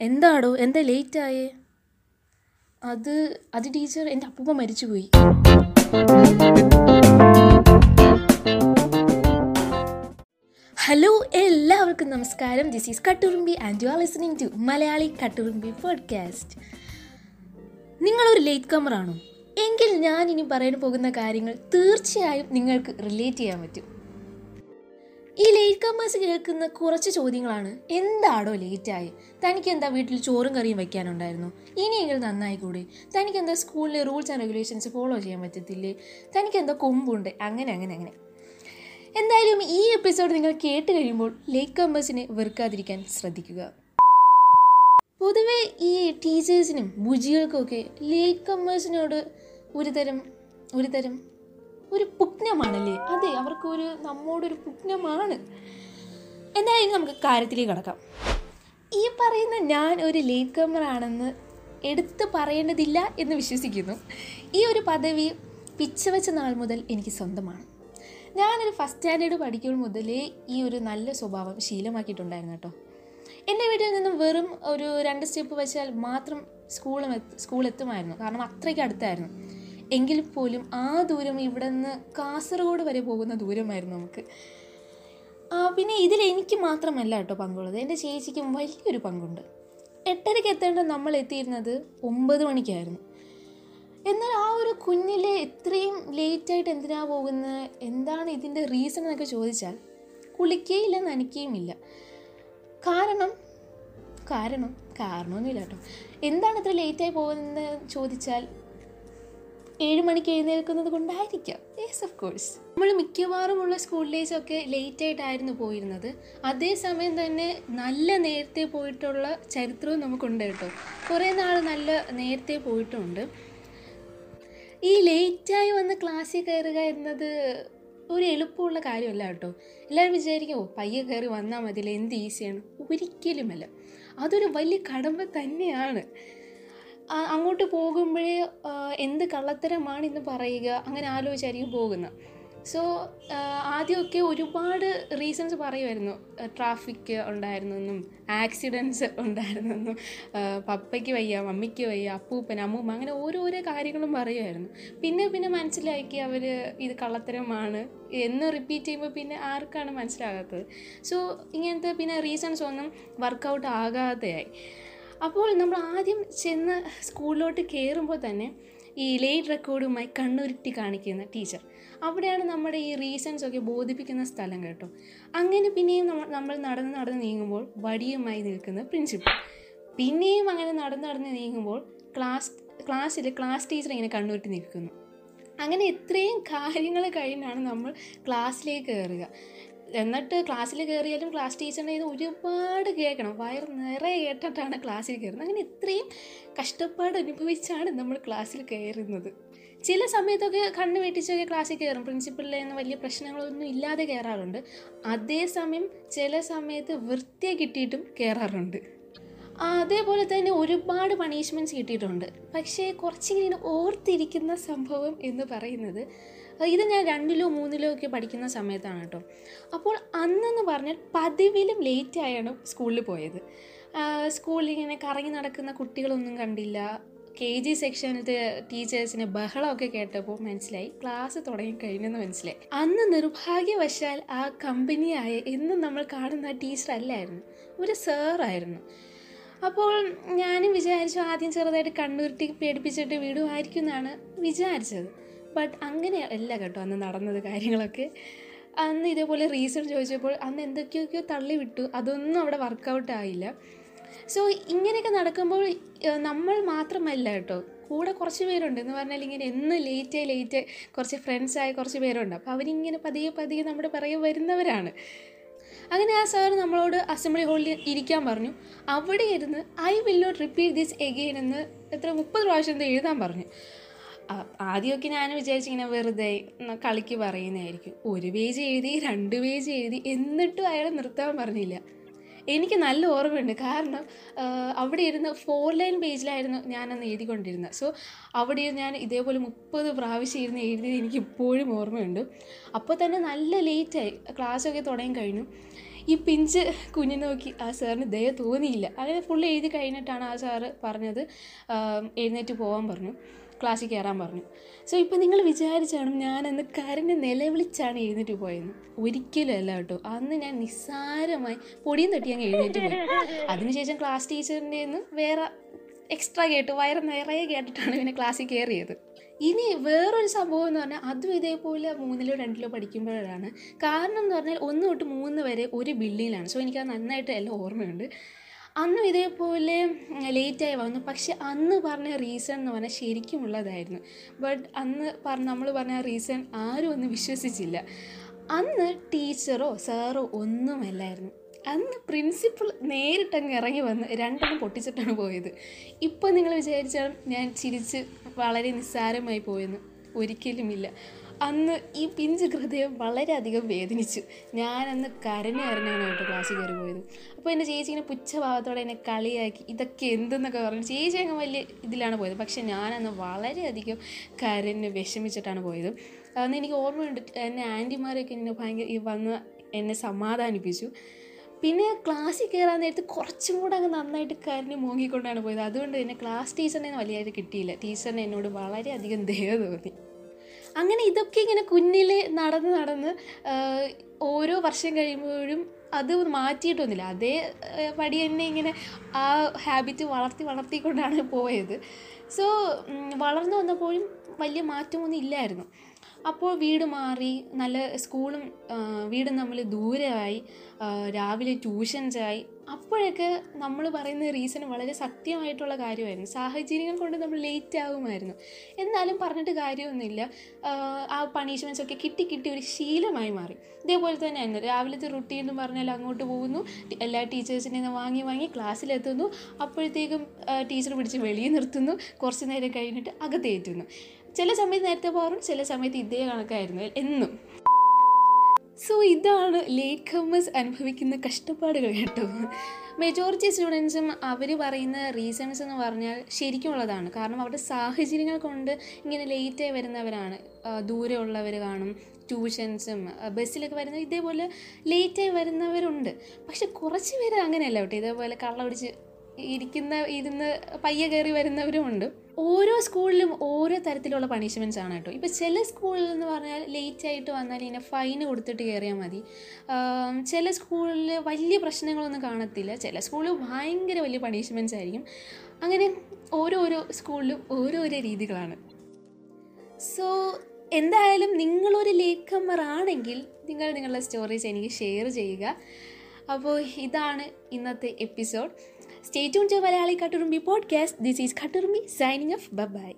എന്താടോ? എന്താ ലേറ്റ് ആയേ അത് അത് ടീച്ചർ എന്റെ അപ്പൂപ്പ മരിച്ചുപോയി. ഹലോ എല്ലാവർക്കും നമസ്കാരം. This is Katturumbi and you are listening to Malayali Katturumbi podcast നിങ്ങളൊരു ലേറ്റ് കമറാണോ എങ്കിൽ ഞാൻ ഇനി പറയാൻ പോകുന്ന കാര്യങ്ങൾ തീർച്ചയായും നിങ്ങൾക്ക് റിലേറ്റ് ചെയ്യാൻ പറ്റും. ഈ ലേറ്റ് കമേഴ്സ് കേൾക്കുന്ന കുറച്ച് ചോദ്യങ്ങളാണ്. എന്താടോ ലേറ്റായി തനിക്ക് എന്താ വീട്ടിൽ ചോറും കറിയും വയ്ക്കാനുണ്ടായിരുന്നു ഇനിയെങ്കിലും നന്നായിക്കൂടെ തനിക്ക് എന്താ സ്കൂളിലെ റൂൾസ് ആൻഡ് റെഗുലേഷൻസ് ഫോളോ ചെയ്യാൻ പറ്റത്തില്ലേ? തനിക്ക് എന്താ കൊമ്പുണ്ട്? അങ്ങനെ അങ്ങനെ അങ്ങനെ. എന്തായാലും ഈ എപ്പിസോഡ് നിങ്ങൾ കേട്ട് കഴിയുമ്പോൾ ലേറ്റ് കമേഴ്സിനെ വെറുക്കാതിരിക്കാൻ ശ്രദ്ധിക്കുക. പൊതുവെ ഈ ടീച്ചേഴ്സിനും ബുജികൾക്കൊക്കെ ലേറ്റ് കമേഴ്സിനോട് ഒരു തരം ഒരു ഒരു പുഗ്നമാണല്ലേ അതെ അവർക്കൊരു നമ്മോടൊരു പുഗ്നമാണ് എന്തായാലും നമുക്ക് കാര്യത്തിലേക്ക് കടക്കാം. ഈ പറയുന്ന ഞാൻ ഒരു ലേറ്റ് ആണെന്ന് എടുത്ത് പറയേണ്ടതില്ല എന്ന് വിശ്വസിക്കുന്നു. ഈ ഒരു പദവി പിച്ച വെച്ച നാൾ മുതൽ എനിക്ക് സ്വന്തമാണ്. ഞാനൊരു ഫസ്റ്റ് സ്റ്റാൻഡേർഡ് പഠിക്കുമ്പോൾ മുതലേ ഈ ഒരു നല്ല സ്വഭാവം ശീലമാക്കിയിട്ടുണ്ടായിരുന്നു കേട്ടോ. എന്റെ വീട്ടിൽ നിന്നും വെറും ഒരു രണ്ട് സ്റ്റെപ്പ് വെച്ചാൽ മാത്രം സ്കൂളും സ്കൂൾ എത്തുമായിരുന്നു. കാരണം അത്രയ്ക്ക് അടുത്തായിരുന്നു. എങ്കിൽ പോലും ആ ദൂരം ഇവിടെ നിന്ന് കാസർഗോഡ് വരെ പോകുന്ന ദൂരമായിരുന്നു നമുക്ക്. പിന്നെ ഇതിൽ എനിക്ക് മാത്രമല്ല കേട്ടോ പങ്കുള്ളത്. എന്റെ ചേച്ചിക്കും വലിയൊരു പങ്കുണ്ട്. എട്ടരയ്ക്ക് എത്തേണ്ട നമ്മൾ എത്തിയിരുന്നത് ഒമ്പത് മണിക്കായിരുന്നു. എന്നാൽ ആ ഒരു കുഞ്ഞിലെ ഇത്രയും ലേറ്റായിട്ട് എന്തിനാ പോകുന്നത് എന്താണ് ഇതിന്റെ റീസൺ എന്നൊക്കെ ചോദിച്ചാൽ കുളിക്കുകയില്ല നനയ്ക്കുകയുമില്ല കാരണം കാരണം കാരണമൊന്നുമില്ല കേട്ടോ. എന്താണ് ഇത്ര ലേറ്റായി പോകുന്നത് ചോദിച്ചാൽ ഏഴ് മണിക്ക് എഴുന്നേൽക്കുന്നത് കൊണ്ടായിരിക്കാം. യെസ് ഓഫ് കോഴ്സ് നമ്മൾ മിക്കവാറുമുള്ള സ്കൂൾ ഡേയ്സ് ഒക്കെ ലേറ്റ് ആയിട്ടായിരുന്നു പോയിരുന്നത്. അതേസമയം തന്നെ നല്ല നേരത്തെ പോയിട്ടുള്ള ചരിത്രവും നമുക്കുണ്ട് കേട്ടോ. കുറേ നാൾ നല്ല നേരത്തെ പോയിട്ടുണ്ട്. ഈ ലേറ്റായി വന്ന് ക്ലാസ്സിൽ കയറുക എന്നത് ഒരു എളുപ്പമുള്ള കാര്യമല്ല കേട്ടോ. എല്ലാവരും വിചാരിക്കും ഓ പയ്യെ കയറി വന്നാൽ മതിയല്ലോ എന്ത് ഈസിയാണ് ഒരിക്കലുമല്ല. അതൊരു വലിയ കടമ്പ തന്നെയാണ്. അങ്ങോട്ട് പോകുമ്പോഴേ എന്ത് കള്ളത്തരമാണ് ഇന്ന് പറയുക അങ്ങനെ ആലോചിച്ചായിരിക്കും പോകുന്നത്. സോ ആദ്യമൊക്കെ ഒരുപാട് റീസൺസ് പറയുമായിരുന്നു. ട്രാഫിക് ഉണ്ടായിരുന്നെന്നും ആക്സിഡൻസ് ഉണ്ടായിരുന്നെന്നും പപ്പയ്ക്ക് വയ്യ മമ്മിക്ക് വയ്യ അപ്പൂപ്പൻ അമ്മൂമ്മ അങ്ങനെ ഓരോരോ കാര്യങ്ങളും പറയുമായിരുന്നു. പിന്നെ പിന്നെ മനസ്സിലാക്കി അവർ ഇത് കള്ളത്തരമാണ് എന്ന് റിപ്പീറ്റ് ചെയ്യുമ്പോൾ പിന്നെ ആർക്കാണ് മനസ്സിലാകാത്തത്? സോ ഇങ്ങനത്തെ പിന്നെ റീസൺസ് ഒന്നും വർക്കൗട്ട് ആകാതെയായി. അപ്പോൾ നമ്മൾ ആദ്യം ചെന്ന് സ്കൂളിലോട്ട് കയറുമ്പോൾ തന്നെ ഈ ലേറ്റ് റെക്കോർഡുമായി കണ്ണുരുട്ടി കാണിക്കുന്ന ടീച്ചർ അവിടെയാണ് നമ്മുടെ ഈ റീസൺസ് ഒക്കെ ബോധിപ്പിക്കുന്ന സ്ഥലം കേട്ടോ. അങ്ങനെ പിന്നെയും നമ്മൾ നടന്ന് നടന്ന് നീങ്ങുമ്പോൾ വടിയുമായി നിൽക്കുന്ന പ്രിൻസിപ്പൾ പിന്നെയും അങ്ങനെ നടന്ന് നടന്ന് നീങ്ങുമ്പോൾ ക്ലാസ് ക്ലാസ്സിൽ ക്ലാസ് ടീച്ചർ ഇങ്ങനെ കണ്ണുരുട്ടി നിൽക്കുന്നു. അങ്ങനെ ഇത്രയും കാര്യങ്ങൾ കഴിഞ്ഞാണ് നമ്മൾ ക്ലാസ്സിലേക്ക് കയറുക. എന്നിട്ട് ക്ലാസ്സിൽ കയറിയാലും ക്ലാസ് ടീച്ചറിന്റെ ഇത് ഒരുപാട് കേൾക്കണം. വയർ നിറയെ കേട്ടിട്ടാണ് ക്ലാസ്സിൽ കയറുന്നത്. അങ്ങനെ ഇത്രയും കഷ്ടപ്പാട് അനുഭവിച്ചാണ് നമ്മൾ ക്ലാസ്സിൽ കയറുന്നത്. ചില സമയത്തൊക്കെ കണ്ണ് വെട്ടിച്ചൊക്കെ ക്ലാസ്സിൽ കയറും. പ്രിൻസിപ്പളിലെ നിന്ന് വലിയ പ്രശ്നങ്ങളൊന്നും ഇല്ലാതെ കയറാറുണ്ട്. അതേസമയം ചില സമയത്ത് വൃത്തിയെ കിട്ടിയിട്ടും കയറാറുണ്ട്. അതേപോലെ തന്നെ ഒരുപാട് പണിഷ്മെന്റ്സ് കിട്ടിയിട്ടുണ്ട്. പക്ഷേ കുറച്ചിങ്ങനെ ഓർത്തിരിക്കുന്ന സംഭവം എന്ന് പറയുന്നത് ഇത് ഞാൻ രണ്ടിലോ മൂന്നിലോ ഒക്കെ പഠിക്കുന്ന സമയത്താണ് കേട്ടോ. അപ്പോൾ അന്നെന്ന് പറഞ്ഞാൽ പതിവിലും ലേറ്റ് ആയാണ് സ്കൂളിൽ പോയത്. സ്കൂളിൽ ഇങ്ങനെ കറങ്ങി നടക്കുന്ന കുട്ടികളൊന്നും കണ്ടില്ല. കെ ജി സെക്ഷനിലത്തെ ടീച്ചേഴ്സിന് ബഹളമൊക്കെ കേട്ടപ്പോൾ മനസ്സിലായി. ക്ലാസ് തുടങ്ങിക്കഴിഞ്ഞെന്ന് മനസ്സിലായി. അന്ന് നിർഭാഗ്യവശാൽ ആ കമ്പനിയായ എന്നും നമ്മൾ കാണുന്ന ടീച്ചർ അല്ലായിരുന്നു. ഒരു സാറായിരുന്നു അപ്പോൾ ഞാനും വിചാരിച്ചു ആദ്യം ചെറുതായിട്ട് കണ്ണുരുട്ടി പേടിപ്പിച്ചിട്ട് വിടുമായിരിക്കും എന്നാണ് വിചാരിച്ചത്. ബട്ട് അങ്ങനെ അല്ല കേട്ടോ അന്ന് നടന്നത് കാര്യങ്ങളൊക്കെ. അന്ന് ഇതേപോലെ റീസൺ ചോദിച്ചപ്പോൾ അന്ന് എന്തൊക്കെയൊക്കെയോ തള്ളി വിട്ടു. അതൊന്നും അവിടെ വർക്കൗട്ട് ആയില്ല. സോ ഇങ്ങനെയൊക്കെ നടക്കുമ്പോൾ നമ്മൾ മാത്രമല്ല കേട്ടോ. കൂടെ കുറച്ച് പേരുണ്ട് എന്ന് പറഞ്ഞാൽ ഇങ്ങനെ എന്ന് ലേറ്റ് ലേറ്റ് കുറച്ച് ഫ്രണ്ട്സായ കുറച്ച് പേരുണ്ട്. അപ്പോൾ അവരിങ്ങനെ പതിയെ പതിയെ നമ്മുടെ പിറകെ വരുന്നവരാണ്. അങ്ങനെ ആ സാർ നമ്മളോട് അസംബ്ലി ഹാളിൽ ഇരിക്കാൻ പറഞ്ഞു. അവിടെ ഇരുന്ന് I will not repeat this again എന്ന് എത്ര മുപ്പത് പ്രാവശ്യം എഴുതാൻ പറഞ്ഞു. ആദ്യമൊക്കെ ഞാൻ വിചാരിച്ചു ഇങ്ങനെ വെറുതെ കളിക്ക് പറയുന്നതായിരിക്കും. ഒരു പേജ് എഴുതി രണ്ട് പേജ് എഴുതി എന്നിട്ടും അയാൾ നിർത്താൻ പറഞ്ഞില്ല. എനിക്ക് നല്ല ഓർമ്മയുണ്ട്. കാരണം അവിടെ ഇരുന്ന് ഫോർ ലൈൻ പേജിലായിരുന്നു ഞാനന്ന് എഴുതിക്കൊണ്ടിരുന്നത്. സോ അവിടെ ഞാൻ ഇതേപോലെ മുപ്പത് പ്രാവശ്യം ഇരുന്ന് എഴുതിയത് എനിക്ക് ഇപ്പോഴും ഓർമ്മയുണ്ട്. അപ്പോൾ തന്നെ നല്ല ലേറ്റായി ക്ലാസ്സൊക്കെ തുടങ്ങി കഴിഞ്ഞു. ഈ പിഞ്ച് കുഞ്ഞിനെ നോക്കി ആ സാറിന് ദയ തോന്നിയില്ല. അങ്ങനെ ഫുള്ള് എഴുതി കഴിഞ്ഞിട്ടാണ് ആ സാറ് പറഞ്ഞത് എഴുന്നേറ്റ് പോകാൻ പറഞ്ഞു. ക്ലാസ്സിൽ കയറാൻ പറഞ്ഞു. സോ ഇപ്പം നിങ്ങൾ വിചാരിച്ചാണ് ഞാനന്ന് കരഞ്ഞ് നിലവിളിച്ചാണ് എഴുന്നേറ്റ് പോയെന്ന്. ഒരിക്കലും അല്ല കേട്ടോ. അന്ന് ഞാൻ നിസ്സാരമായി പൊടിയും തട്ടി അങ്ങ് എഴുന്നേറ്റ് പോയി. അതിനുശേഷം ക്ലാസ് ടീച്ചറിന്റെ നിന്ന് വേറെ എക്സ്ട്രാ കേട്ട് വയറ് നിറയെ കേട്ടിട്ടാണ് പിന്നെ ക്ലാസ്സിൽ കയറിയത് ഇനി വേറൊരു സംഭവം എന്ന് പറഞ്ഞാൽ അതും ഇതേപോലെ മൂന്നിലോ രണ്ടിലോ പഠിക്കുമ്പോഴാണ്. കാരണം എന്ന് പറഞ്ഞാൽ ഒന്ന് തൊട്ട് മൂന്ന് വരെ ഒരു ബിൽഡിങ്ങിലാണ് സോ എനിക്കത് നന്നായിട്ട് എല്ലാം ഓർമ്മയുണ്ട്. അന്നും ഇതേപോലെ ലേറ്റായി വന്നു. പക്ഷെ അന്ന് പറഞ്ഞ റീസൺ എന്ന് പറഞ്ഞാൽ ശരിക്കുമുള്ളതായിരുന്നു ബട്ട് അന്ന് പറഞ്ഞ നമ്മൾ പറഞ്ഞ റീസൺ ആരും ഒന്നും വിശ്വസിച്ചില്ല. അന്ന് ടീച്ചറോ സാറോ ഒന്നുമല്ലായിരുന്നു. അന്ന് പ്രിൻസിപ്പൾ നേരിട്ടങ്ങ് ഇറങ്ങി വന്ന് രണ്ടെണ്ണം പൊട്ടിച്ചിട്ടാണ് പോയത്. ഇപ്പം നിങ്ങൾ വിചാരിച്ചാൽ ഞാൻ ചിരിച്ച് വളരെ നിസ്സാരമായി പോയെന്ന് ഒരിക്കലുമില്ല. അന്ന് ഈ പിഞ്ച് ഹൃദയം വളരെയധികം വേദനിച്ചു. ഞാനന്ന് കരഞ്ഞു ക്ലാസ്സിൽ കയറി പോയത്. അപ്പോൾ എന്റെ ചേച്ചി ഇങ്ങനെ പുച്ഛഭാവത്തോടെ എന്നെ കളിയാക്കി. ഇതൊക്കെ എന്തെന്നൊക്കെ പറഞ്ഞു. ചേച്ചി അങ്ങ് വലിയ ഇതിലാണ് പോയത്. പക്ഷെ ഞാനന്ന് വളരെയധികം കരഞ്ഞ് വിഷമിച്ചിട്ടാണ് പോയത്. അന്ന് എനിക്ക് ഓർമ്മയുണ്ട് എന്നെ ആന്റിമാരൊക്കെ എന്നെ ഭയങ്കര വന്ന് എന്നെ സമാധാനിപ്പിച്ചു. പിന്നെ ക്ലാസ്സിൽ കയറാൻ നേരത്ത് കുറച്ചും കൂടെ അങ്ങ് നന്നായിട്ട് കരഞ്ഞ് മൂങ്ങിക്കൊണ്ടാണ് പോയത്. അതുകൊണ്ട് തന്നെ ക്ലാസ് ടീച്ചറിനെ വലിയതായിട്ട് കിട്ടിയില്ല. ടീച്ചറിന് എന്നോട് വളരെയധികം ദയ തോന്നി. അങ്ങനെ ഇതൊക്കെ ഇങ്ങനെ കുഞ്ഞിൽ നടന്ന് നടന്ന് ഓരോ വർഷം കഴിയുമ്പോഴും അത് മാറ്റിയിട്ടൊന്നുമില്ല അതേ പടി തന്നെ ഇങ്ങനെ ആ ഹാബിറ്റ് വളർത്തി വളർത്തിക്കൊണ്ടാണ് പോയത്. സോ വളർന്നു വന്നപ്പോഴും വലിയ മാറ്റമൊന്നും ഇല്ലായിരുന്നു. അപ്പോൾ വീട് മാറി നല്ല സ്കൂളും വീടും തമ്മിൽ ദൂരമായി രാവിലെ ട്യൂഷൻസായി അപ്പോഴൊക്കെ നമ്മൾ പറയുന്ന റീസൺ വളരെ സത്യമായിട്ടുള്ള കാര്യമായിരുന്നു. സാഹചര്യങ്ങൾ കൊണ്ട് നമ്മൾ ലേറ്റ് ആകുമായിരുന്നു എന്നാലും പറഞ്ഞിട്ട് കാര്യമൊന്നുമില്ല. ആ, പണിഷ്മെന്റ്സ് ഒക്കെ കിട്ടി കിട്ടി ഒരു ശീലമായി മാറി. ഇതേപോലെ തന്നെയായിരുന്നു. രാവിലത്തെ റുട്ടീൻ എന്ന് പറഞ്ഞാൽ അങ്ങോട്ട് പോകുന്നു എല്ലാ ടീച്ചേഴ്സിനെ വാങ്ങി വാങ്ങി ക്ലാസ്സിലെത്തുന്നു അപ്പോഴത്തേക്കും ടീച്ചർ പിടിച്ച് വെളിയിൽ നിർത്തുന്നു. കുറച്ച് നേരം കഴിഞ്ഞിട്ട് അകത്തേറ്റുന്നു ചില സമയത്ത് നേരത്തെ പോകാറും ചില സമയത്ത് ഇതേ കണക്കായിരുന്നു എന്നും. സോ ഇതാണ് ലേറ്റ് കമ്മേഴ്സ് അനുഭവിക്കുന്ന കഷ്ടപ്പാടുകൾ കേട്ടോ. മെജോറിറ്റി സ്റ്റുഡൻസും അവർ പറയുന്ന റീസൺസ് എന്ന് പറഞ്ഞാൽ ശരിക്കുമുള്ളതാണ് കാരണം അവരുടെ സാഹചര്യങ്ങൾ കൊണ്ട് ഇങ്ങനെ ലേറ്റായി വരുന്നവരാണ്. ദൂരെ ഉള്ളവർ കാണും ട്യൂഷൻസും ബസ്സിലൊക്കെ വരുന്ന ഇതേപോലെ ലേറ്റായി വരുന്നവരുണ്ട്. പക്ഷെ കുറച്ച് പേര് അങ്ങനെയല്ല കേട്ടോ. ഇതേപോലെ കള്ള പിടിച്ച് ഇരിക്കുന്ന ഇരുന്ന് പയ്യെ കയറി വരുന്നവരും ഉണ്ട് ഓരോ സ്കൂളിലും ഓരോ തരത്തിലുള്ള പണിഷ്മെന്റ്സ് ആണ് കേട്ടോ. ഇപ്പോൾ ചില സ്കൂളിൽ എന്ന് പറഞ്ഞാൽ ലേറ്റ് ആയിട്ട് വന്നാൽ ഇങ്ങനെ ഫൈൻ കൊടുത്തിട്ട് കയറിയാൽ മതി. ചില സ്കൂളിൽ വലിയ പ്രശ്നങ്ങളൊന്നും കാണത്തില്ല. ചില സ്കൂളിൽ ഭയങ്കര വലിയ പണിഷ്മെന്റ്സ് ആയിരിക്കും. അങ്ങനെ ഓരോരോ സ്കൂളിലും ഓരോരോ രീതികളാണ്. സോ എന്തായാലും നിങ്ങളൊരു ലേറ്റ് കമ്മർ ആണെങ്കിൽ നിങ്ങൾ നിങ്ങളുടെ സ്റ്റോറീസ് എനിക്ക് ഷെയർ ചെയ്യുക. അപ്പോൾ ഇതാണ് ഇന്നത്തെ episode stay tune to Malayali Katturumbi podcast this is Katturumbi signing off bye